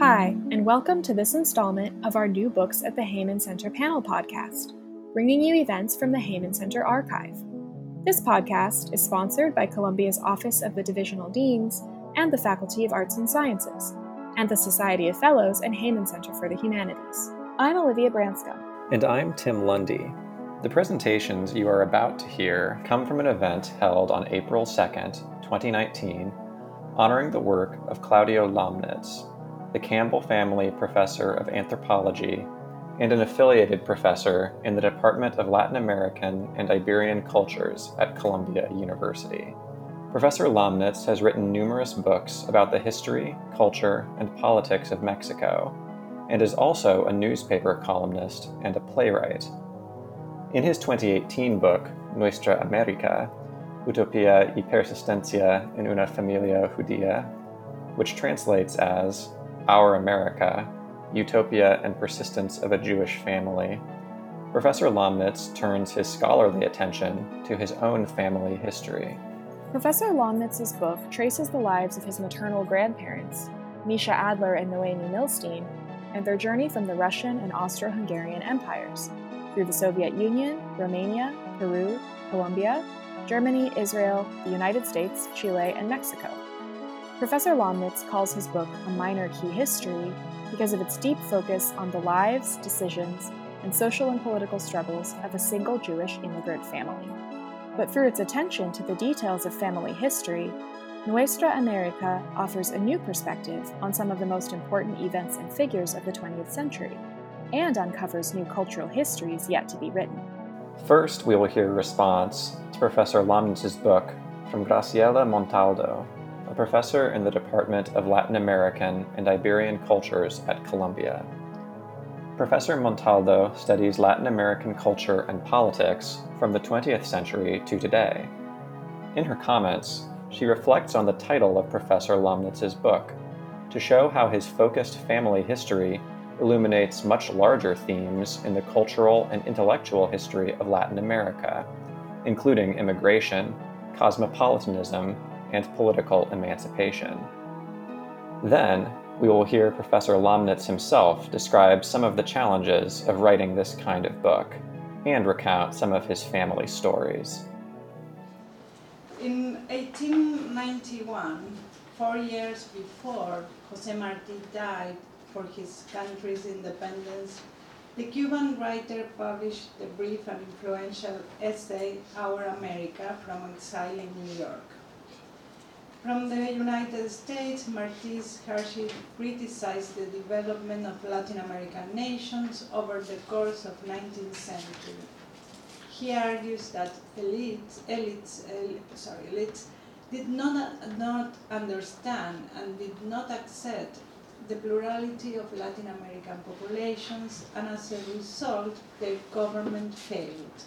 Hi, and welcome to this installment of our New Books at the Heyman Center panel podcast, bringing you events from the Heyman Center archive. This podcast is sponsored by Columbia's Office of the Divisional Deans and the Faculty of Arts and Sciences, and the Society of Fellows and Heyman Center for the Humanities. I'm Olivia Branscombe. And I'm Tim Lundy. The presentations you are about to hear come from an event held on April 2nd, 2019, honoring the work of Claudio Lomnitz, the Campbell Family Professor of Anthropology and an affiliated professor in the Department of Latin American and Iberian Cultures at Columbia University. Professor Lomnitz has written numerous books about the history, culture, and politics of Mexico, and is also a newspaper columnist and a playwright. In his 2018 book, Nuestra America, Utopía y Persistencia en una familia judía, which translates as our America Utopia and Persistence of a Jewish Family, Professor Lomnitz turns his scholarly attention to his own family history. Professor Lomnitz's book traces the lives of his maternal grandparents, Misha Adler and Noemi Milstein, and their journey from the Russian and Austro Hungarian empires through the Soviet Union, Romania, Peru, Colombia, Germany, Israel, the United States, Chile, and Mexico. Professor Lomnitz calls his book a minor key history because of its deep focus on the lives, decisions, and social and political struggles of a single Jewish immigrant family. But through its attention to the details of family history, Nuestra America offers a new perspective on some of the most important events and figures of the 20th century, and uncovers new cultural histories yet to be written. First, we will hear a response to Professor Lomnitz's book from Graciela Montaldo, a professor in the Department of Latin American and Iberian Cultures at Columbia. Professor Montaldo studies Latin American culture and politics from the 20th century to today. In her comments, she reflects on the title of Professor Lomnitz's book to show how his focused family history illuminates much larger themes in the cultural and intellectual history of Latin America, including immigration, cosmopolitanism, and political emancipation. Then, we will hear Professor Lomnitz himself describe some of the challenges of writing this kind of book and recount some of his family stories. In 1891, four years before Jose Marti died for his country's independence, the Cuban writer published the brief and influential essay Our America from Exile in New York. From the United States, Martís harshly criticized the development of Latin American nations over the course of 19th century. He argues that elites, elites, el, sorry, elites did not, not understand and did not accept the plurality of Latin American populations, and as a result, their government failed.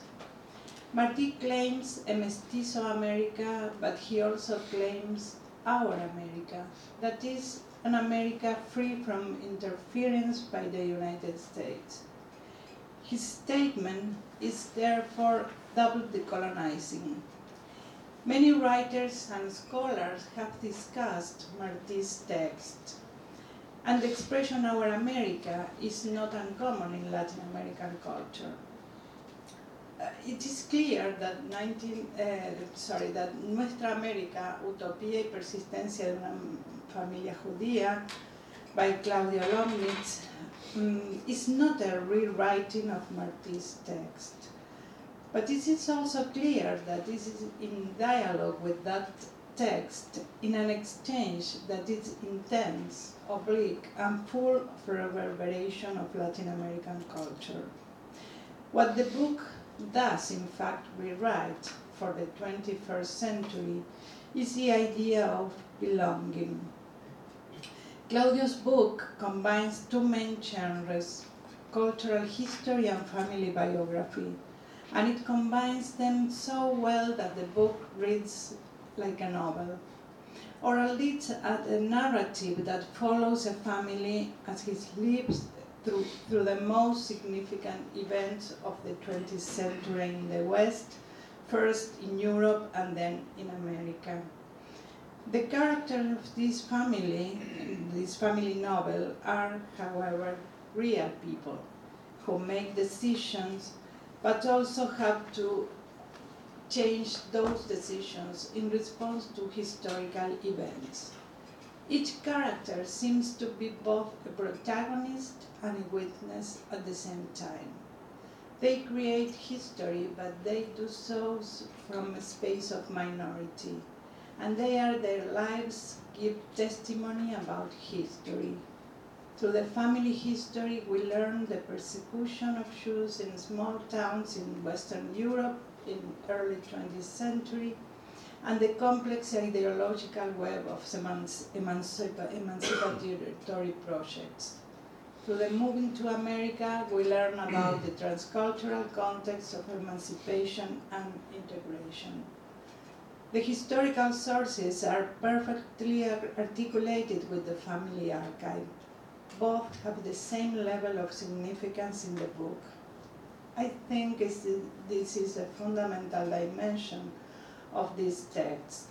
Marti claims a mestizo America, but he also claims our America, that is, an America free from interference by the United States. His statement is therefore double decolonizing. Many writers and scholars have discussed Marti's text, and the expression our America is not uncommon in Latin American culture it is clear that 19, uh, sorry, that Nuestra América, Utopía y Persistencia de una Familia Judía, by Claudio Lomnitz, um, is not a rewriting of Marti's text. But it is also clear that this is in dialogue with that text in an exchange that is intense, oblique, and full of reverberation of Latin American culture. What the book does in fact rewrite for the 21st century is the idea of belonging. Claudio's book combines two main genres, cultural history and family biography, and it combines them so well that the book reads like a novel, or at least at a narrative that follows a family as he lives through, through the most significant events of the 20th century in the West, first in Europe and then in America. The characters of this family, this family novel, are, however, real people who make decisions but also have to change those decisions in response to historical events. Each character seems to be both a protagonist and witness at the same time. They create history, but they do so from a space of minority, and they are their lives give testimony about history. Through the family history, we learn the persecution of Jews in small towns in Western Europe in early 20th century, and the complex ideological web of emancipatory projects. Through the moving to America, we learn about the transcultural context of emancipation and integration. The historical sources are perfectly articulated with the family archive. Both have the same level of significance in the book. I think this is a fundamental dimension of this text.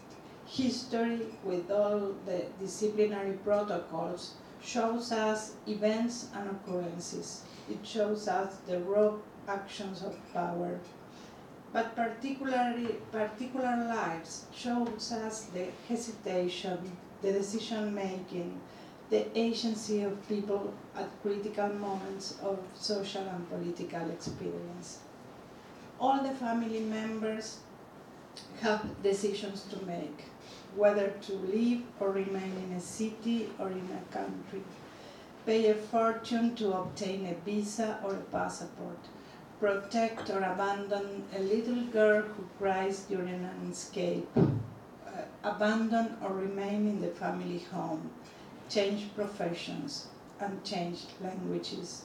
History, with all the disciplinary protocols, shows us events and occurrences. It shows us the raw actions of power. But particularly, particular lives shows us the hesitation, the decision making, the agency of people at critical moments of social and political experience. All the family members have decisions to make whether to live or remain in a city or in a country, pay a fortune to obtain a visa or a passport, protect or abandon a little girl who cries during an escape, uh, abandon or remain in the family home, change professions, and change languages.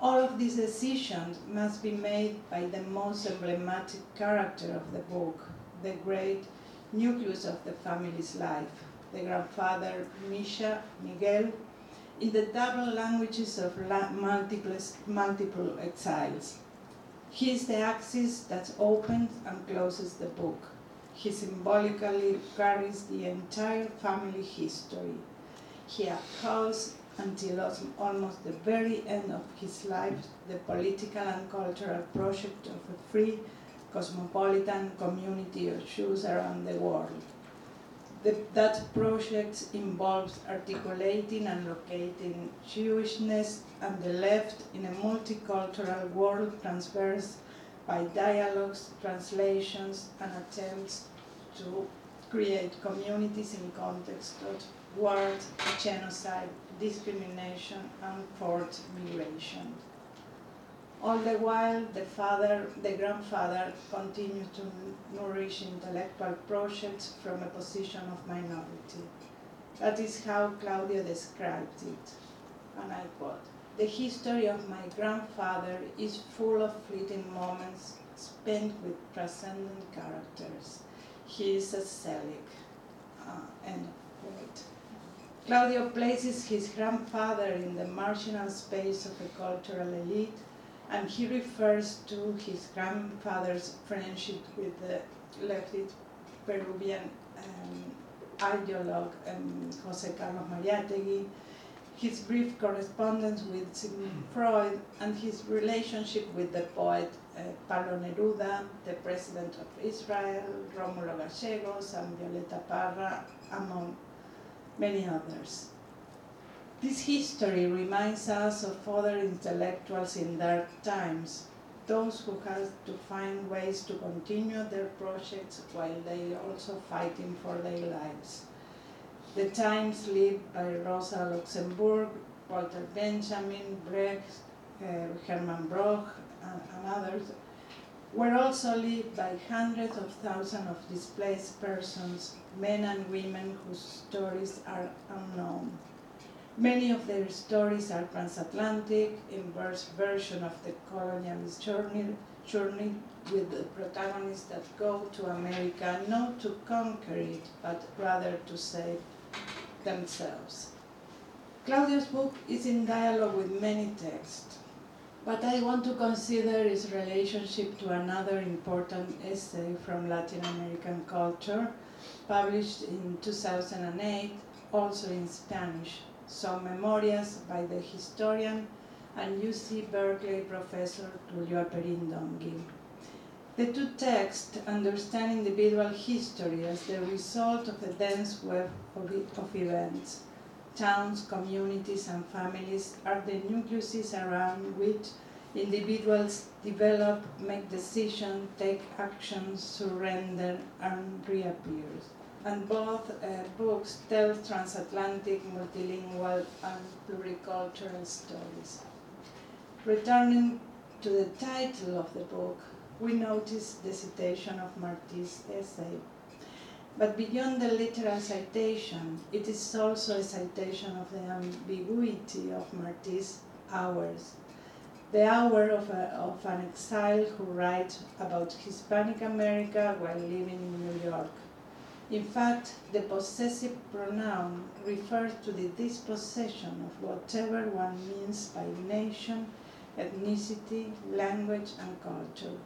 All of these decisions must be made by the most emblematic character of the book, the great nucleus of the family's life, the grandfather Misha, Miguel, in the double languages of multiple, multiple exiles. He is the axis that opens and closes the book. He symbolically carries the entire family history. He upholds until almost the very end of his life the political and cultural project of a free cosmopolitan community of Jews around the world. The, that project involves articulating and locating Jewishness and the left in a multicultural world traversed by dialogues, translations, and attempts to create communities in context of wars, genocide, discrimination, and forced migration. All the while, the father, the grandfather, continued to nourish intellectual projects from a position of minority. That is how Claudio described it, and I quote, the history of my grandfather is full of fleeting moments spent with transcendent characters. He is a Zelig. Uh, end quote. Claudio places his grandfather in the marginal space of a cultural elite and he refers to his grandfather's friendship with the leftist Peruvian um, ideologue um, Jose Carlos Mariátegui, his brief correspondence with Sigmund Freud, and his relationship with the poet uh, Pablo Neruda, the president of Israel, Rómulo Gallegos, and Violeta Parra, among many others. This history reminds us of other intellectuals in dark times, those who had to find ways to continue their projects while they also fighting for their lives. The times lived by Rosa Luxemburg, Walter Benjamin, Brecht, uh, Hermann Broch, and, and others, were also lived by hundreds of thousands of displaced persons, men and women whose stories are unknown. Many of their stories are transatlantic, inverse version of the colonialist journey, journey with the protagonists that go to America not to conquer it, but rather to save themselves. Claudio's book is in dialogue with many texts, but I want to consider its relationship to another important essay from Latin American culture, published in 2008, also in Spanish. Son memorias by the historian and UC Berkeley professor Tulio Halperín Donghi. The two texts understand individual history as the result of a dense web of, of events. Towns, communities, and families are the nucleuses around which individuals develop, make decisions, take actions, surrender, and reappear. And both uh, books tell transatlantic, multilingual, and pluricultural stories. Returning to the title of the book, we notice the citation of Marti's essay. But beyond the literal citation, it is also a citation of the ambiguity of Marti's hours. The hour of, a, of an exile who writes about Hispanic America while living in New York. In fact, the possessive pronoun refers to the dispossession of whatever one means by nation, ethnicity, language, and culture.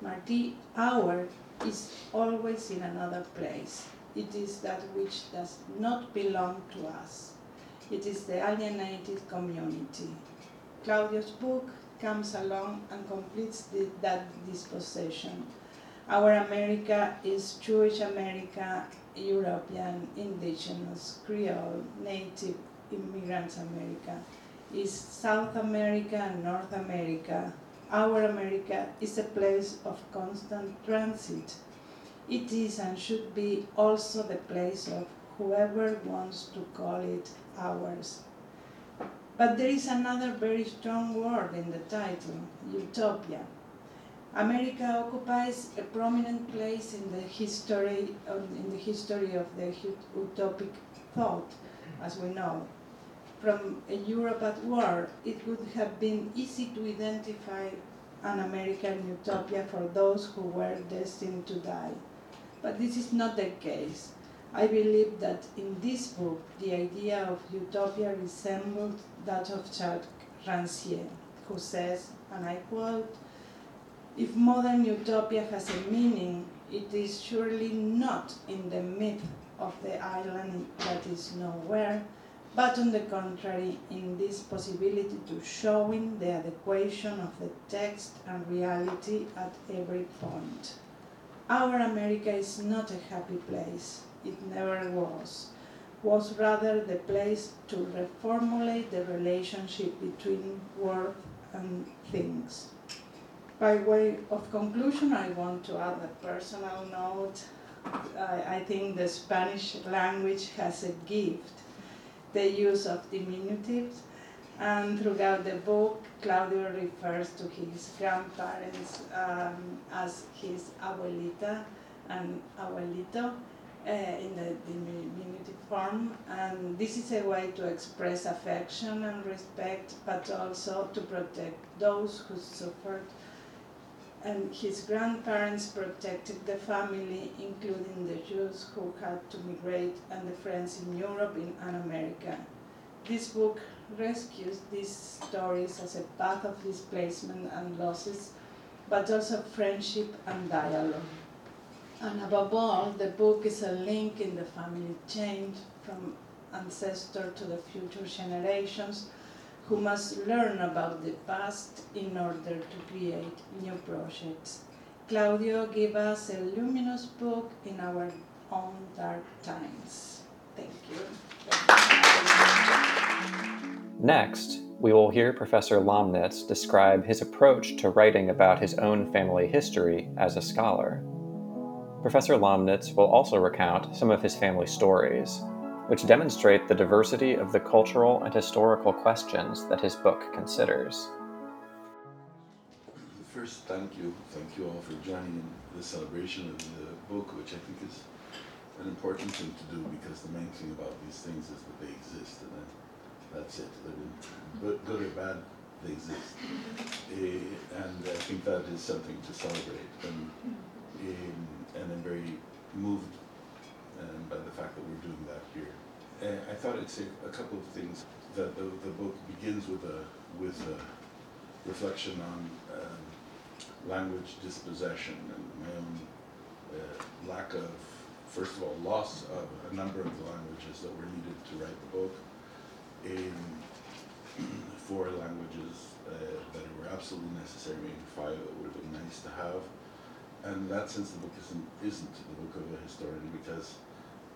Marti hour is always in another place. It is that which does not belong to us. It is the alienated community. Claudio's book comes along and completes the, that dispossession. Our America is Jewish America, European, Indigenous, Creole, Native, Immigrants America, is South America and North America, our America is a place of constant transit. It is and should be also the place of whoever wants to call it ours. But there is another very strong word in the title, utopia. America occupies a prominent place in the history um, in the history of the utopic thought, as we know from a Europe at war, it would have been easy to identify an American utopia for those who were destined to die. But this is not the case. I believe that in this book, the idea of utopia resembled that of Jacques Rancière, who says, and I quote, if modern utopia has a meaning, it is surely not in the myth of the island that is nowhere, but on the contrary, in this possibility to showing the adequation of the text and reality at every point. Our America is not a happy place. It never was. Was rather the place to reformulate the relationship between worth and things. By way of conclusion, I want to add a personal note. I, I think the Spanish language has a gift the use of diminutives. And throughout the book, Claudio refers to his grandparents um, as his abuelita and abuelito uh, in the diminutive form. And this is a way to express affection and respect, but also to protect those who suffered and his grandparents protected the family, including the Jews who had to migrate and the French in Europe and America. This book rescues these stories as a path of displacement and losses, but also friendship and dialogue. And above all, the book is a link in the family chain from ancestor to the future generations who must learn about the past in order to create new projects. Claudio gave us a luminous book in our own dark times. Thank you. Next, we will hear Professor Lomnitz describe his approach to writing about his own family history as a scholar. Professor Lomnitz will also recount some of his family stories, which demonstrate the diversity of the cultural and historical questions that his book considers. First, thank you. Thank you all for joining in the celebration of the book, which I think is an important thing to do because the main thing about these things is that they exist, and that, that's it. Good, good or bad, they exist. Uh, and I think that is something to celebrate. And, um, and I'm very moved um, by the fact that we're doing that here. And I thought I'd say a couple of things. That the, the book begins with a with a reflection on um, language dispossession and my own uh, lack of first of all, loss of a number of the languages that were needed to write the book in four languages uh, that were absolutely necessary, maybe five that would have been nice to have. And in that sense, the book isn't, isn't the book of a historian because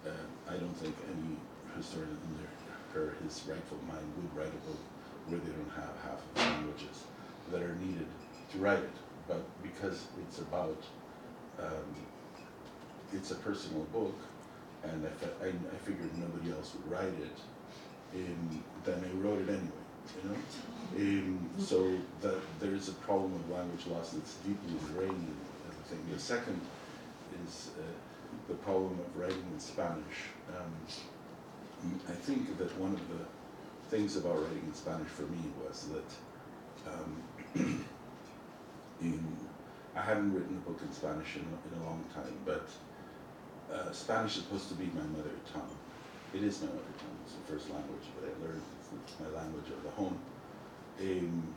uh, I don't think any historian in her, his rightful mind would write a book where they don't have half of the languages that are needed to write it. But because it's about, um, it's a personal book, and I, I, I figured nobody else would write it, um, then I wrote it anyway you know? Um, so that there is a problem of language loss that's deeply ingrained in the thing. The second is uh, the problem of writing in Spanish. Um, I think that one of the things about writing in Spanish for me was that um, in, I hadn't written a book in Spanish in, in a long time, but uh, Spanish is supposed to be my mother tongue. It is my mother tongue. It's the first language that I learned my language of the home. Um,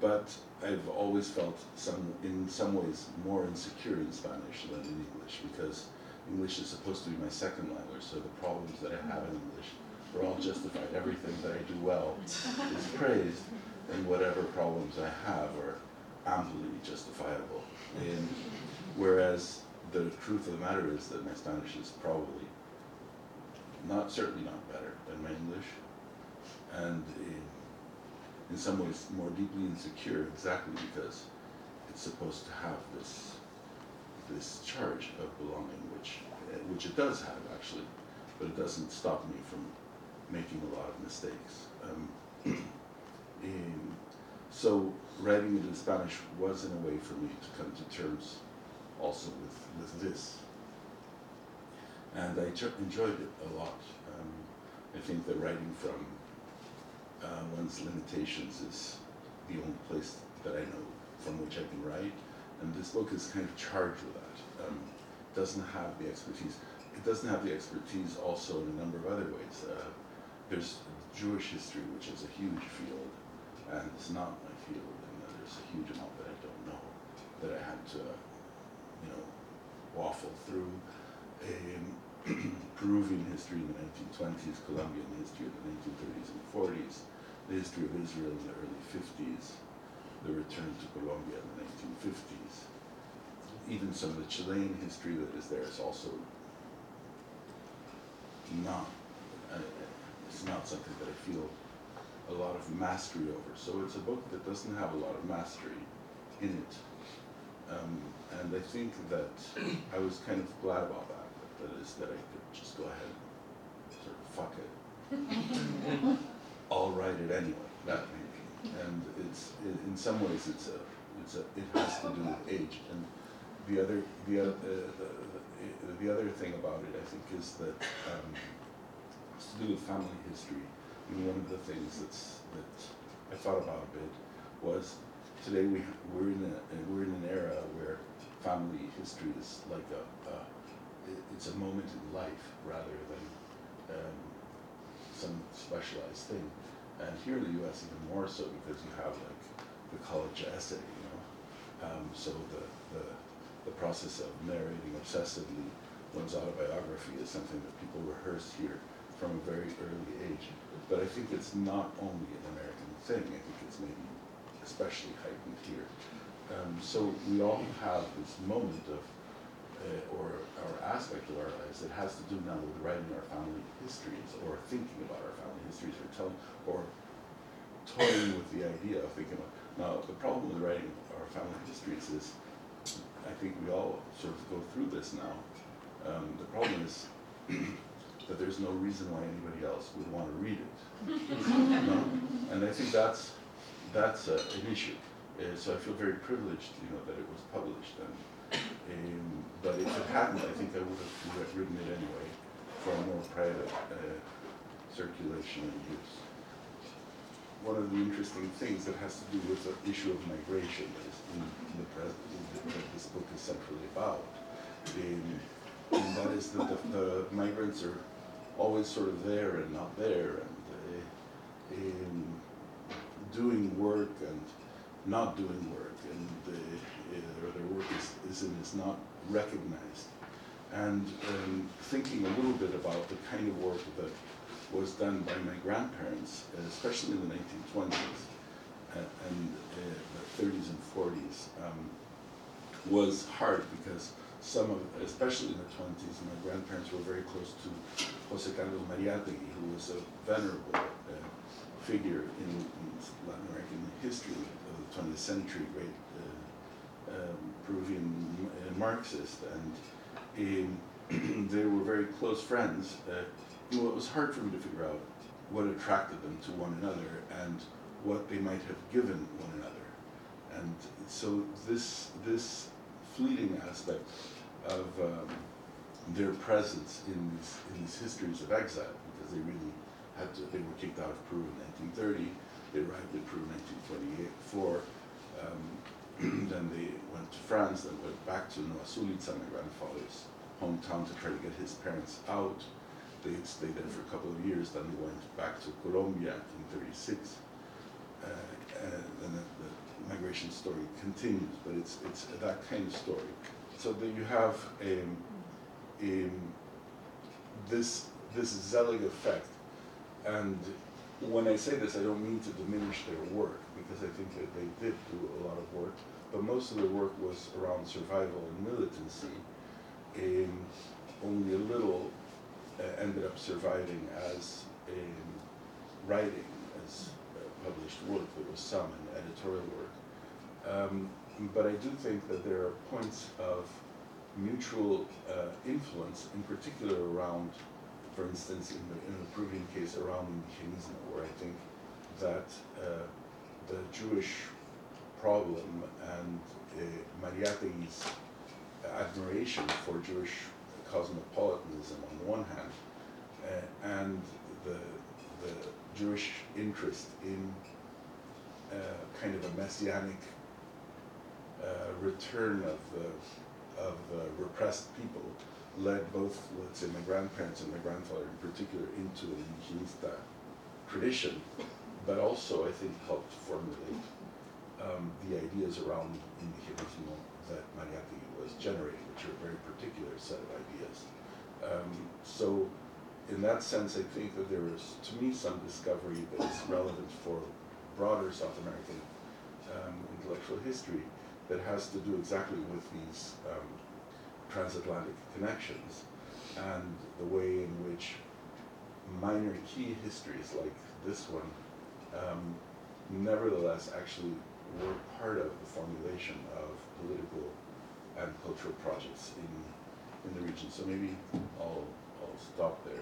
but I've always felt some, in some ways, more insecure in Spanish than in English because English is supposed to be my second language, so the problems that I have in English are all justified. Everything that I do well is praised, and whatever problems I have are amply justifiable. And whereas the truth of the matter is that my Spanish is probably not, certainly not better than my English, and in, in some ways more deeply insecure exactly because it's supposed to have this this charge of belonging, which which it does have actually, but it doesn't stop me from making a lot of mistakes. Um, so writing it in Spanish was in a way for me to come to terms also with, with this. And I enjoyed it a lot. Um, I think that writing from uh, one's limitations is the only place that I know from which I can write. And this book is kind of charged with that. Um, doesn't have the expertise. It doesn't have the expertise also in a number of other ways. Uh, there's Jewish history, which is a huge field, and it's not my field, and there's a huge amount that I don't know that I had to, you know, waffle through. Um, Peruvian history in the 1920s, Colombian history in the 1930s and 40s, the history of Israel in the early 50s, the return to Colombia in the 1950s. Even some of the Chilean history that is there is also not, uh, it's not something that I feel a lot of mastery over. So it's a book that doesn't have a lot of mastery in it. Um, and I think that I was kind of glad about that, that is that I could just go ahead and sort of fuck it. I'll write it anyway, that maybe. And it's, in, some ways, it's a, it's a, it has to do with age. And the other, the, uh, the, the, the, other thing about it, I think, is that um, it's to do with family history. And one of the things that's, that I thought about a bit was today we, we're, in a, we're in an era where family history is like a, a it's a moment in life rather than um, some specialized thing. And here in the U.S. even more so because you have like the college essay, you know. Um, so the, the the process of narrating obsessively one's autobiography is something that people rehearse here from a very early age. But I think it's not only an American thing. I think it's maybe especially heightened here. Um, so we all have this moment of uh, or our aspect of our lives that has to do now with writing our family histories or thinking about our family histories or telling or toying with the idea of thinking about. Now, the problem with writing our family histories is, I think we all sort of go through this now. Um, the problem is that there's no reason why anybody else would want to read it. no? And I think that's that's uh, an issue. Uh, so I feel very privileged, you know, that it was published and um, but if it hadn't, I think I would have written it anyway for more private uh, circulation and use. One of the interesting things that has to do with the issue of migration is in, in the that this book is centrally about. Um, and that is that the, the, migrants are always sort of there and not there, and uh, doing work and not doing work, and uh, their work is, is, is not recognized. and um, thinking a little bit about the kind of work that was done by my grandparents, especially in the 1920s uh, and uh, the 30s and 40s, um, was hard because some of, especially in the 20s, my grandparents were very close to Jose Carlos Mariátegui, who was a venerable uh, figure in, in, Latin American history of the 20th century, great uh, um, Peruvian uh, Marxist, and um, they were very close friends. Uh, it was hard for me to figure out what attracted them to one another and what they might have given one another. And so this, this fleeting aspect of um, their presence in these, in these histories of exile, because they really had to, they were kicked out of Peru in 1930, they arrived in Peru in 1924, um, then they went to France, then went back to Nova Sulica, my grandfather's hometown, to try to get his parents out. They stayed there for a couple of years, then they went back to Colombia in 36. Uh, and then the, the, migration story continues, but it's, it's that kind of story. So that you have a, a, this, this Zelig effect. And when I say this, I don't mean to diminish their work, because I think that they did do a lot of work, but most of their work was around survival and militancy. Um, only a little uh, ended up surviving as um, writing, as uh, published work. There was some in editorial work. Um, but I do think that there are points of mutual uh, influence, in particular around, for instance, in the, in the Peruvian case, around indigenismo, where I think that uh, the Jewish problem and uh, admiration for Jewish cosmopolitanism on the one hand, uh, and the, the Jewish interest in uh, kind of a messianic uh, return of the of the repressed people led both, let's say, my grandparents and my grandfather in particular into the indigenista tradition, but also I think helped formulate um, the ideas around indigenismo that Mariátegui was generating, which are a very particular set of ideas. Um, so in that sense, I think that there is, to me, some discovery that is relevant for broader South American um, intellectual history that has to do exactly with these um, transatlantic connections and the way in which minor key histories like this one um, nevertheless actually were part of the formulation of political and cultural projects in, in the region. So maybe I'll, I'll stop there.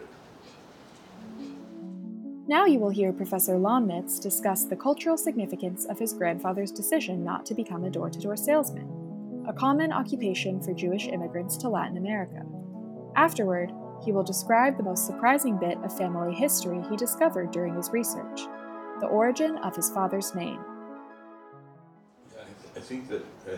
Now you will hear Professor Lomnitz discuss the cultural significance of his grandfather's decision not to become a door to door salesman, a common occupation for Jewish immigrants to Latin America. Afterward, he will describe the most surprising bit of family history he discovered during his research the origin of his father's name. I think that uh,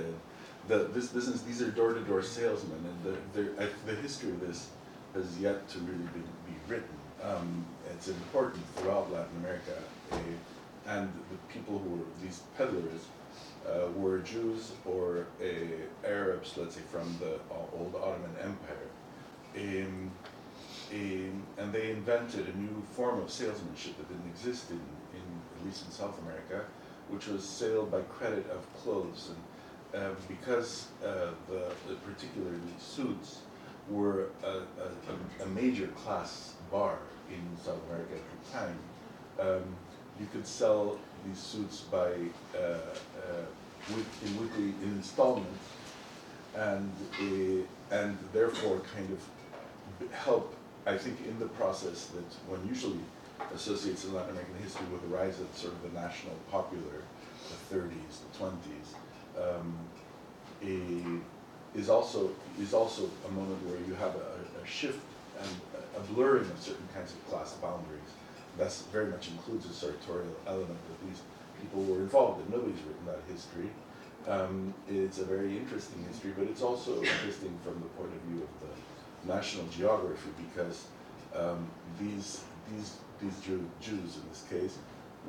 the, this business, these are door to door salesmen, and the, the, the history of this has yet to really be, be written. Um, it's important throughout Latin America, uh, and the people who were these peddlers uh, were Jews or uh, Arabs, let's say from the old Ottoman Empire. Um, um, and they invented a new form of salesmanship that didn't exist in, in at least in South America, which was sale by credit of clothes. And uh, because uh, the, the particularly suits were a, a, a, major class bar in South America at the time, um, you could sell these suits by uh, uh in weekly in installments, and and therefore kind of help. I think in the process that one usually associates in Latin American history with the rise of sort of the national popular, the 30s, the 20s, um, a, is also is also a moment where you have a, a shift and a blurring of certain kinds of class boundaries. That very much includes a sartorial element that these people were involved in. Nobody's written that history. Um, it's a very interesting history, but it's also interesting from the point of view of the national geography because um, these these these Jew, Jews in this case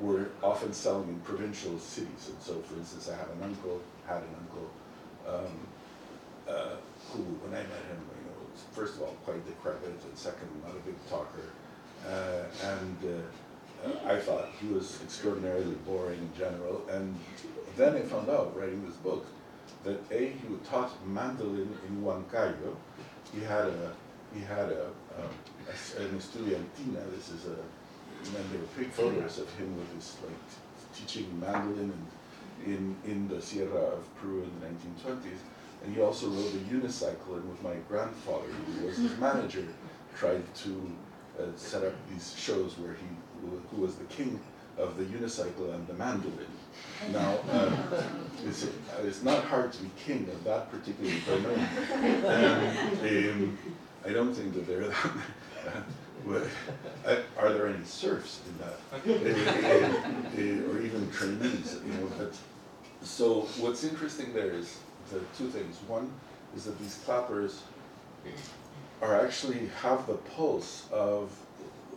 were often selling in provincial cities. And so, for instance, I have an uncle, had an uncle, um, uh, who, when I met him, you know, was first of all, quite decrepit, and second, not a big talker. Uh, and uh, uh, I thought he was extraordinarily boring in general. And then I found out, writing this book, that A, he taught mandolin in Huancayo. He had a, he had a, um, a an estudiantina, this is a, and there were big photos of him with his, like, teaching mandolin in, in, in the Sierra of Peru in the 1920s. And he also rode a unicycle, and with my grandfather, who was his manager, tried to uh, set up these shows where he, who was the king of the unicycle and the mandolin. Now, uh, it's, uh, it's not hard to be king of that particular domain. Um, I don't think that there are uh, are there any serfs in that, uh, or even trainees? You know, but so what's interesting there is the two things. One is that these clappers are actually have the pulse of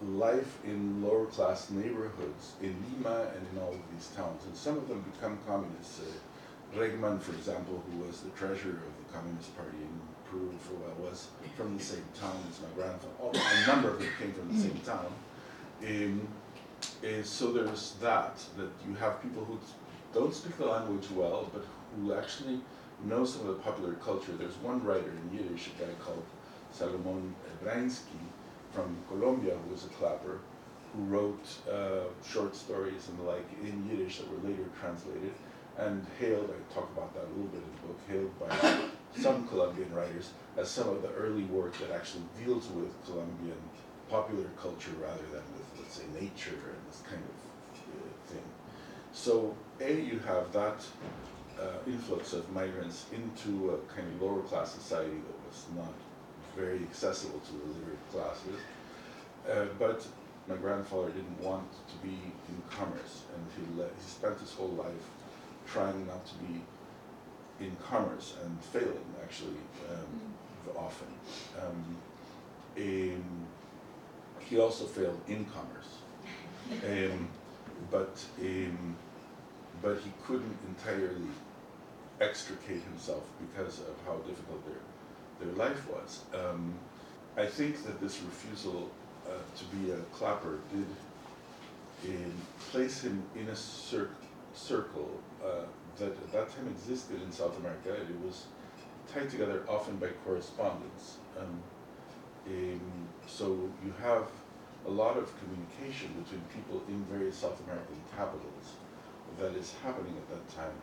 life in lower class neighborhoods in Lima and in all of these towns. And some of them become communists. Uh, Regman, for example, who was the treasurer of the Communist Party in Peru for a while, was from the same town as my grandfather. Oh, a number of them came from the same town. Um, uh, so there's that, that you have people who don't speak the language well, but who actually know some of the popular culture. There's one writer in Yiddish, a guy called Salomon Brainsky from Colombia, who was a clapper, who wrote uh, short stories and the like in Yiddish that were later translated and hailed, I talk about that a little bit in the book, hailed by some Colombian writers as some of the early work that actually deals with Colombian popular culture rather than with, let's say, nature and this kind of uh, thing. So, A, you have that uh, influx of migrants into a kind of lower class society that was not very accessible to the literate classes. Uh, but my grandfather didn't want to be in commerce, and he, let, he spent his whole life trying not to be in commerce and failing actually um, often. Um, he also failed in commerce, um, but um, but he couldn't entirely extricate himself because of how difficult their their life was. Um, I think that this refusal uh, to be a clapper did in, place him in a cir- circle uh, that at that time existed in South America. It was tied together often by correspondence. Um, in, so you have a lot of communication between people in various South American capitals that is happening at that time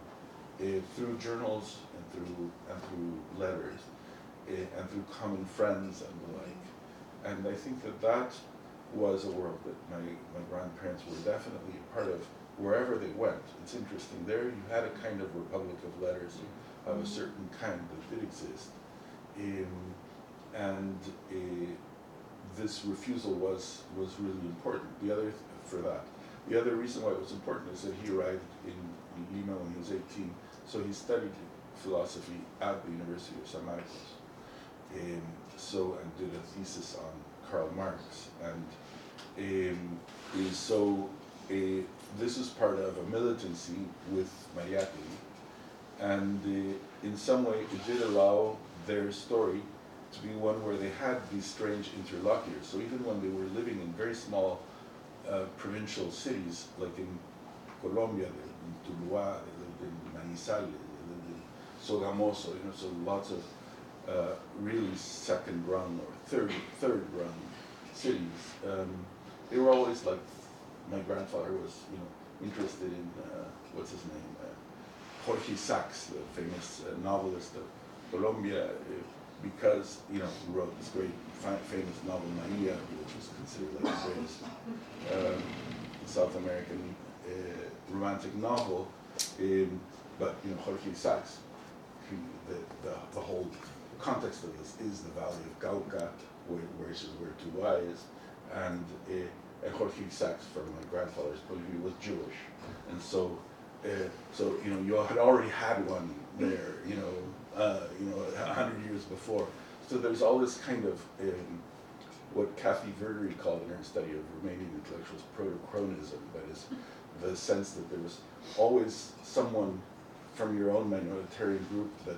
uh, through journals and through and through letters and through common friends and the like. And I think that that was a world that my, my grandparents were definitely a part of wherever they went. It's interesting. There you had a kind of republic of letters of a certain kind that did exist. Um, and uh, this refusal was, was really important. The other, th- for that, the other reason why it was important is that he arrived in, in Lima when he was 18, so he studied philosophy at the University of San Marcos. Um, so, and did a thesis on Karl Marx. And um, so uh, this is part of a militancy with Mariátegui. And uh, in some way, it did allow their story to be one where they had these strange interlocutors. So even when they were living in very small uh, provincial cities, like in Colombia, in Tuluá, they lived in Manizales, they lived in Sogamoso, you know, so lots of uh, really second run or third third run cities. Um, they were always like my grandfather was, you know, interested in uh, what's his name, uh, Jorge Isaacs, the famous uh, novelist of Colombia, uh, because you know he wrote this great famous novel Maria, which was considered like the greatest um, South American uh, romantic novel. Um, but you know Jorge he, the, the the whole context of this is the Valley of Cauca, where, where, where Tuluá is, and, uh, and Jorge Isaacs, from my grandfather's point of view, was Jewish, and so, uh, so you know, you had already had one there, you know, uh, you know, a hundred years before. So there's all this kind of um, what Kathy Verdery called in her study of Romanian intellectuals protochronism, that is, the sense that there was always someone from your own minoritarian group that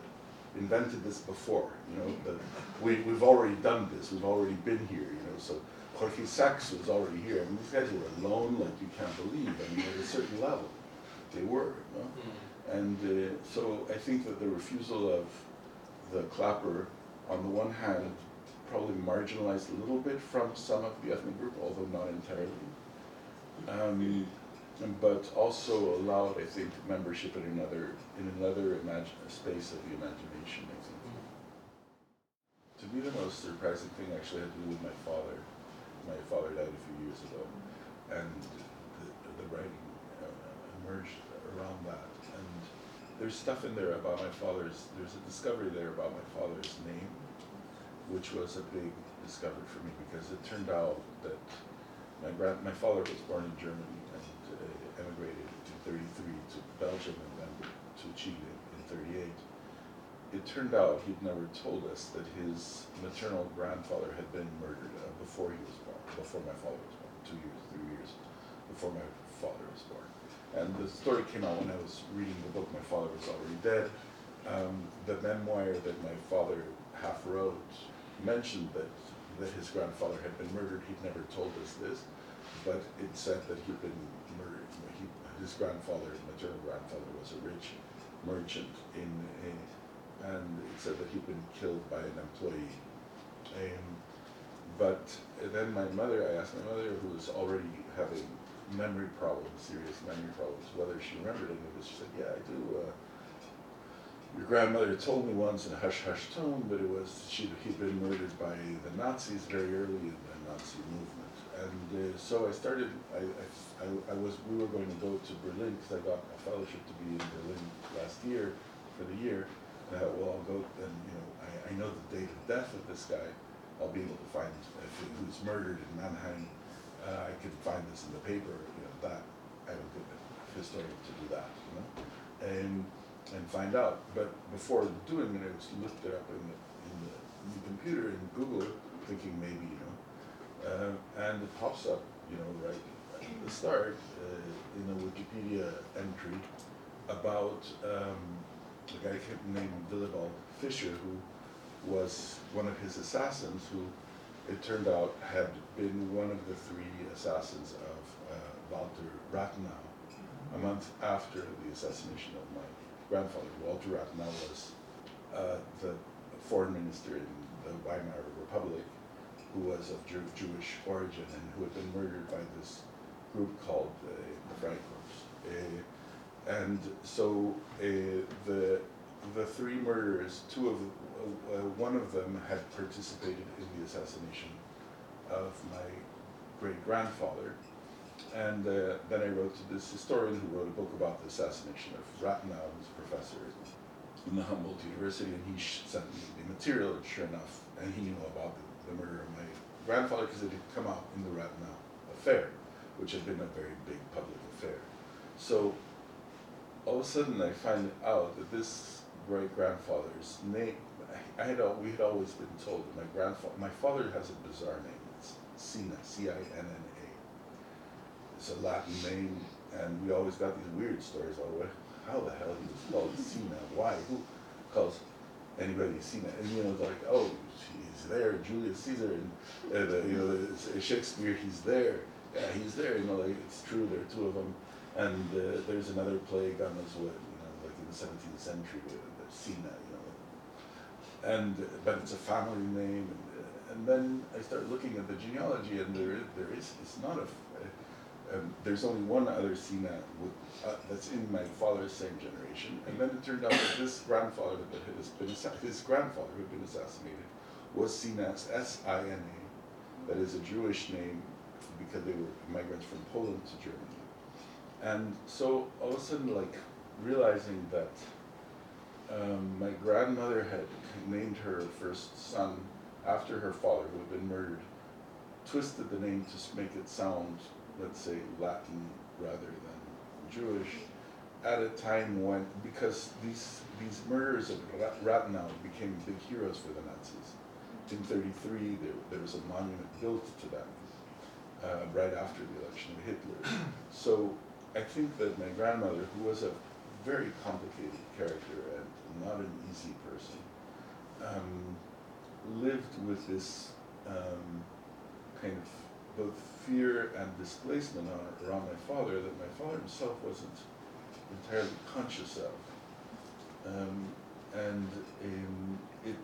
invented this before. You know, the, we, we've already done this. We've already been here. You know, so Jorge Isaacs was already here. I mean, these guys were alone like you can't believe. I mean, at a certain level, they were. You know? And uh, so I think that the refusal of the clapper, on the one hand, probably marginalized a little bit from some of the ethnic group, although not entirely. Um, but also allowed, I think, membership in another in another imagine, space of the imagination. I think. To me, the most surprising thing actually had to do with my father. My father died a few years ago, and the, the writing uh, emerged around that. And there's stuff in there about my father's. There's a discovery there about my father's name, which was a big discovery for me because it turned out that my grand my father was born in Germany and uh, emigrated in 33 to then to in 38 it turned out he'd never told us that his maternal grandfather had been murdered uh, before he was born, before my father was born, two years, three years before my father was born. And the story came out when I was reading the book. My father was already dead. Um, the memoir that my father half wrote mentioned that that his grandfather had been murdered. He'd never told us this, but it said that he'd been his grandfather, maternal grandfather, was a rich merchant in and it said that he'd been killed by an employee. Um, but then my mother, I asked my mother, who was already having memory problems, serious memory problems, whether she remembered any of this. She said, "Yeah, I do." Uh, your grandmother told me once in a hush-hush tone, but it was she he'd been murdered by the Nazis very early in the Nazi movement, and uh, so I started. I, I, I, was we were going to go to Berlin because I got a fellowship to be in Berlin last year for the year, uh, well, I'll go, and, you know, I, I know the date of death of this guy. I'll be able to find he was murdered in Mannheim. Uh, I could find this in the paper, you know, that, I have a good historian to do that, you know, and, and find out. But before doing it, I just looked it up in the, in the, in the computer and Google thinking maybe, you know, uh, and it pops up, you know, right at the start uh, in a Wikipedia entry about um, a guy named Willibald Fischer, who was one of his assassins, who it turned out had been one of the three assassins of uh, Walter Rathenau, a month after the assassination of my grandfather. Walter Rathenau was uh, the foreign minister in the Weimar Republic, who was of Jew Jewish origin and who had been murdered by this group called uh, the Freikorps and so uh, the the three murderers, two of uh, one of them had participated in the assassination of my great grandfather, and uh, then I wrote to this historian who wrote a book about the assassination of Rathenau, who's a professor in the Humboldt University, and he sent me the material. And sure enough, and he knew about the, the murder of my grandfather because it had come out in the Rathenau affair, which had been a very big public affair. So all of a sudden I find out that this great grandfather's name, I had we had always been told that my grandfather, my father has a bizarre name. It's Cinna, C-I-N-N-A. It's a Latin name, and we always got these weird stories. Oh, how the hell he was called Cinna? Why? Who calls anybody Cinna? And you know, it's like, oh, he's there, Julius Caesar, and uh, you know, Shakespeare, he's there. Yeah, he's there. You know, like it's true. There are two of them and uh, there's another play on as well, you know, like in the 17th century, uh, the Cinna, you know. And, but it's a family name, and, uh, and then I start looking at the genealogy, and there there is it's not a, uh, um, there's only one other Cinna with, uh, that's in my father's same generation, and then it turned out that this grandfather that has been, his grandfather who had been assassinated was S-I-N-A, that is a Jewish name because they were migrants from Poland to Germany. And so all of a sudden, like realizing that um, my grandmother had named her first son after her father, who had been murdered, twisted the name to make it sound, let's say, Latin rather than Jewish, at a time when, because these these murders of Rathenau became big heroes for the Nazis. In 33, there, there was a monument built to them uh, right after the election of Hitler. So I think that my grandmother, who was a very complicated character and not an easy person. Um, lived with this um, kind of both fear and displacement on, around my father that my father himself wasn't entirely conscious of. Um, and um, it,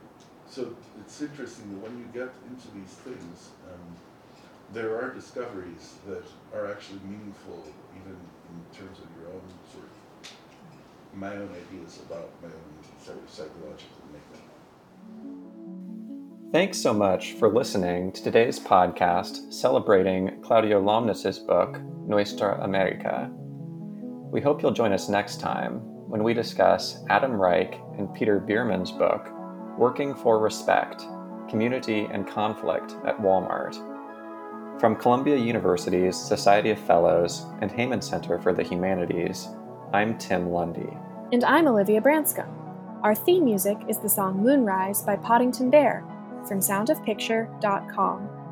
so it's interesting that when you get into these things, um, there are discoveries that are actually meaningful, even in terms of your own sort of my own ideas about my own sort of psychological makeup. Thanks so much for listening to today's podcast celebrating Claudio Lomnitz's book, Nuestra America. We hope you'll join us next time when we discuss Adam Reich and Peter Bearman's book, Working for Respect Community and Conflict at Walmart. From Columbia University's Society of Fellows and Heyman Center for the Humanities, I'm Tim Lundy. And I'm Olivia Branscombe. Our theme music is the song Moonrise by Poddington Bear from soundofpicture.com.